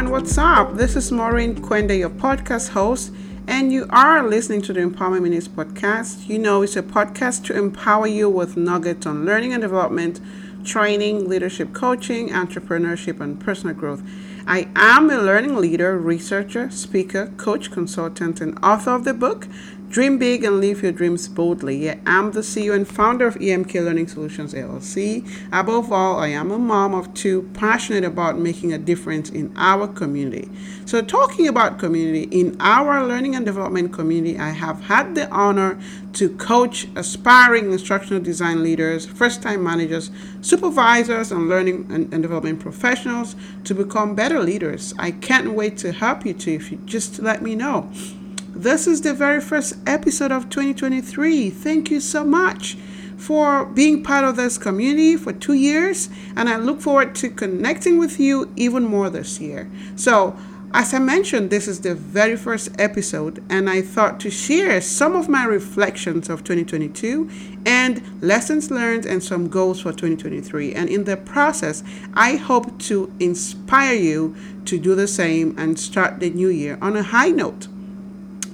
everyone. What's up? This is Maureen Quende, your podcast host, and you are listening to the Empowerment Minutes podcast. You know, it's a podcast to empower you with nuggets on learning and development, training, leadership coaching, entrepreneurship, and personal growth. I am a learning leader, researcher, speaker, coach, consultant, and author of the book Dream big and live your dreams boldly. I am the CEO and founder of EMK Learning Solutions LLC. Above all, I am a mom of two, passionate about making a difference in our community. So, talking about community, in our learning and development community, I have had the honor to coach aspiring instructional design leaders, first time managers, supervisors, and learning and, and development professionals to become better leaders. I can't wait to help you too if you just let me know. This is the very first episode of 2023. Thank you so much for being part of this community for two years, and I look forward to connecting with you even more this year. So, as I mentioned, this is the very first episode, and I thought to share some of my reflections of 2022 and lessons learned and some goals for 2023. And in the process, I hope to inspire you to do the same and start the new year on a high note.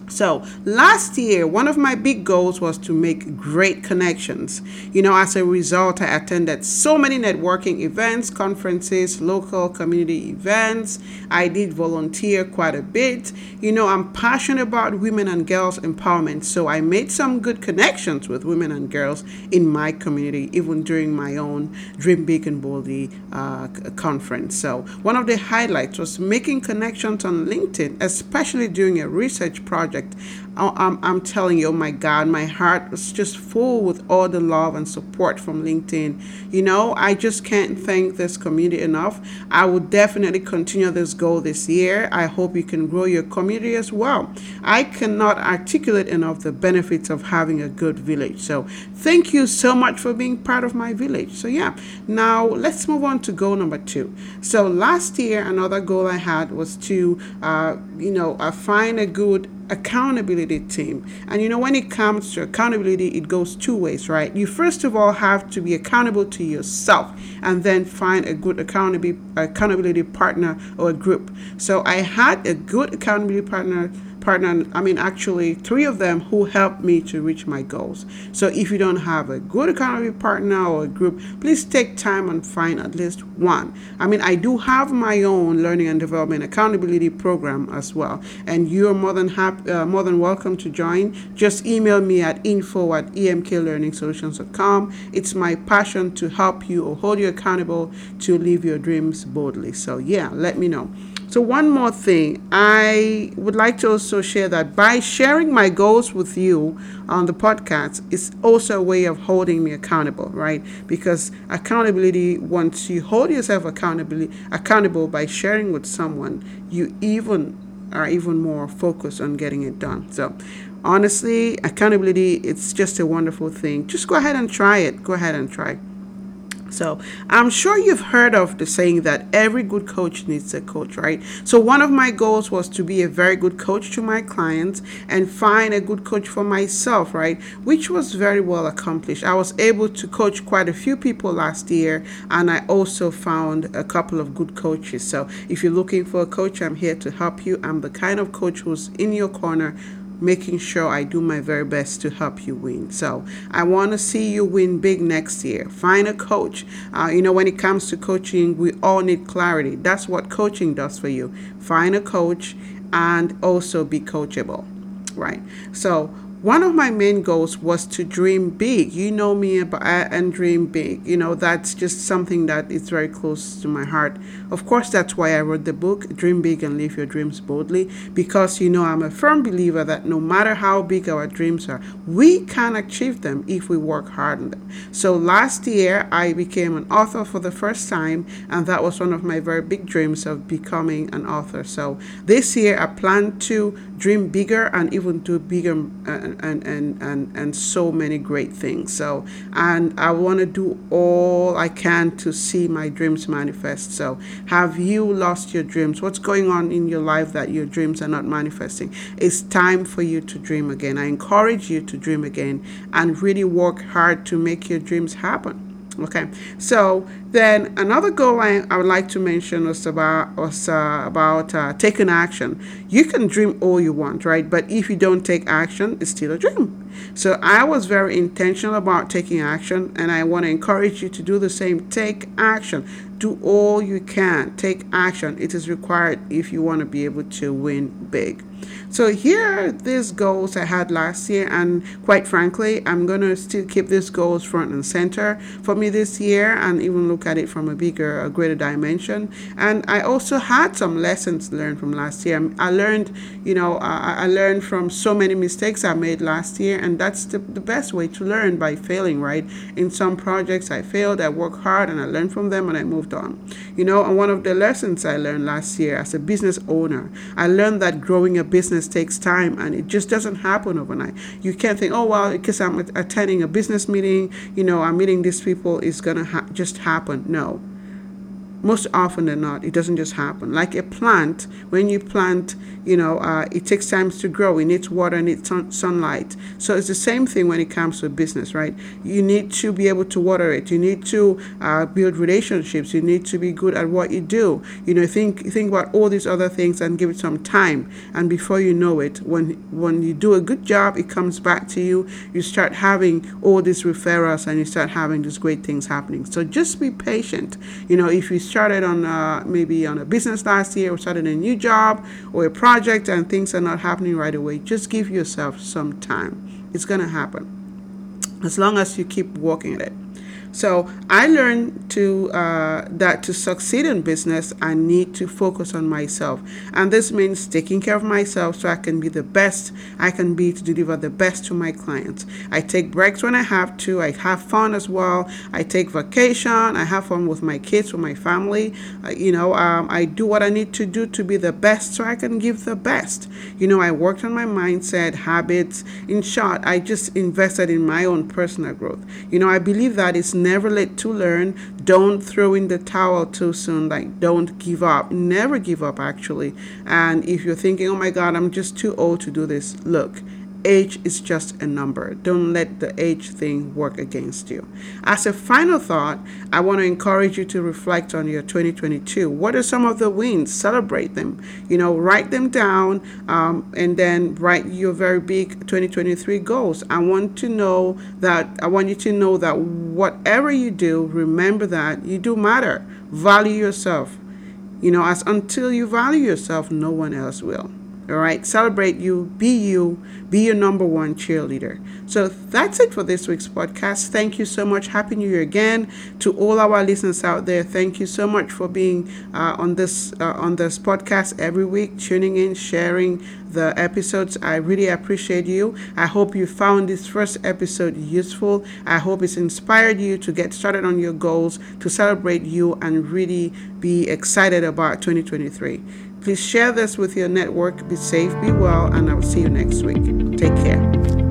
So, last year, one of my big goals was to make great connections. You know, as a result, I attended so many networking events, conferences, local community events. I did volunteer quite a bit. You know, I'm passionate about women and girls empowerment, so I made some good connections with women and girls in my community, even during my own Dream Big and Boldly uh, conference. So, one of the highlights was making connections on LinkedIn, especially during a research project project. I'm, I'm telling you, oh my God, my heart was just full with all the love and support from LinkedIn. You know, I just can't thank this community enough. I will definitely continue this goal this year. I hope you can grow your community as well. I cannot articulate enough the benefits of having a good village. So, thank you so much for being part of my village. So, yeah, now let's move on to goal number two. So, last year, another goal I had was to, uh, you know, uh, find a good accountability team. And you know, when it comes to accountability, it goes two ways, right? You first of all have to be accountable to yourself and then find a good accountability accountability partner or a group. So I had a good accountability partner partner, I mean, actually, three of them who helped me to reach my goals. So if you don't have a good accountability partner or a group, please take time and find at least one. I mean, I do have my own learning and development accountability program as well, and you're more than happy, uh, more than welcome to join. Just email me at info at emklearningsolutions.com. It's my passion to help you or hold you accountable to live your dreams boldly. So yeah, let me know. So, one more thing, I would like to also share that by sharing my goals with you on the podcast is also a way of holding me accountable, right? Because accountability, once you hold yourself accountability accountable by sharing with someone, you even are even more focused on getting it done. So, honestly, accountability, it's just a wonderful thing. Just go ahead and try it. Go ahead and try. So I'm sure you've heard of the saying that every good coach needs a coach, right? So one of my goals was to be a very good coach to my clients and find a good coach for myself, right? Which was very well accomplished. I was able to coach quite a few people last year and I also found a couple of good coaches. So if you're looking for a coach, I'm here to help you. I'm the kind of coach who's in your corner making sure I do my very best to help you win. So I want to see you win big next year. Find a coach. Uh, you know, when it comes to coaching, we all need clarity. That's what coaching does for you. Find a coach and also be coachable, right? So one of my main goals was to dream big. You know me and dream big. You know, that's just something that is very close to my heart. Of course, that's why I wrote the book, Dream Big and Live Your Dreams Boldly, because, you know, I'm a firm believer that no matter how big our dreams are, we can achieve them if we work hard on them. So last year, I became an author for the first time, and that was one of my very big dreams of becoming an author. So this year, I plan to dream bigger and even do bigger. Uh, and and and and so many great things. So and i want to do all i can to see my dreams manifest. So have you lost your dreams? What's going on in your life that your dreams are not manifesting? It's time for you to dream again. I encourage you to dream again and really work hard to make your dreams happen Okay, so then another goal I, I would like to mention was about was uh, about uh, taking action. You can dream all you want, right? But if you don't take action, it's still a dream. So I was very intentional about taking action, and I want to encourage you to do the same. Take action. Do all you can. Take action. It is required if you want to be able to win big. So here are these goals I had last year, and quite frankly, I'm gonna still keep these goals front and center for me this year, and even look at it from a bigger, a greater dimension. And I also had some lessons learned from last year. I learned, you know, I, I learned from so many mistakes I made last year, and that's the, the best way to learn by failing, right? In some projects, I failed, I worked hard, and I learned from them, and I moved on. You know, and one of the lessons I learned last year as a business owner, I learned that growing a business takes time and it just doesn't happen overnight. You can't think, oh, well, because I'm attending a business meeting, you know, I'm meeting these people, it's to ha- just happen. No most often than not, it doesn't just happen. Like a plant, when you plant, you know, uh, it takes time to grow. It needs water and needs sun- sunlight. So it's the same thing when it comes to business, right? You need to be able to water it. You need to uh, build relationships. You need to be good at what you do. You know, think think about all these other things and give it some time. And before you know it, when when you do a good job, it comes back to you. You start having all these referrals and you start having these great things happening. So just be patient. You know, if you started on uh, maybe on a business last year or started a new job or a project and things are not happening right away, just give yourself some time. It's going to happen as long as you keep working at it. So I learned to uh, that to succeed in business, I need to focus on myself, and this means taking care of myself so I can be the best I can be to deliver the best to my clients. I take breaks when I have to. I have fun as well. I take vacation. I have fun with my kids, with my family. Uh, you know, um, I do what I need to do to be the best so I can give the best. You know, I worked on my mindset, habits. In short, I just invested in my own personal growth. You know, I believe that it's never late to learn. Don't throw in the towel too soon. Like, don't give up. Never give up, actually. And if you're thinking, oh my God, I'm just too old to do this, look, age is just a number. Don't let the age thing work against you. As a final thought, I want to encourage you to reflect on your 2022. What are some of the wins? Celebrate them. You know, write them down um, and then write your very big 2023 goals. I want to know that, I want you to know that whatever you do, remember that you do matter. Value yourself. You know, as until you value yourself, no one else will. All right, celebrate you, be you, be your number one cheerleader. So that's it for this week's podcast. Thank you so much. Happy New Year again to all our listeners out there. Thank you so much for being uh, on this uh, on this podcast every week, tuning in, sharing the episodes. I really appreciate you. I hope you found this first episode useful. I hope it's inspired you to get started on your goals, to celebrate you, and really be excited about 2023. Please share this with your network. Be safe, be well, and I will see you next week. Take care.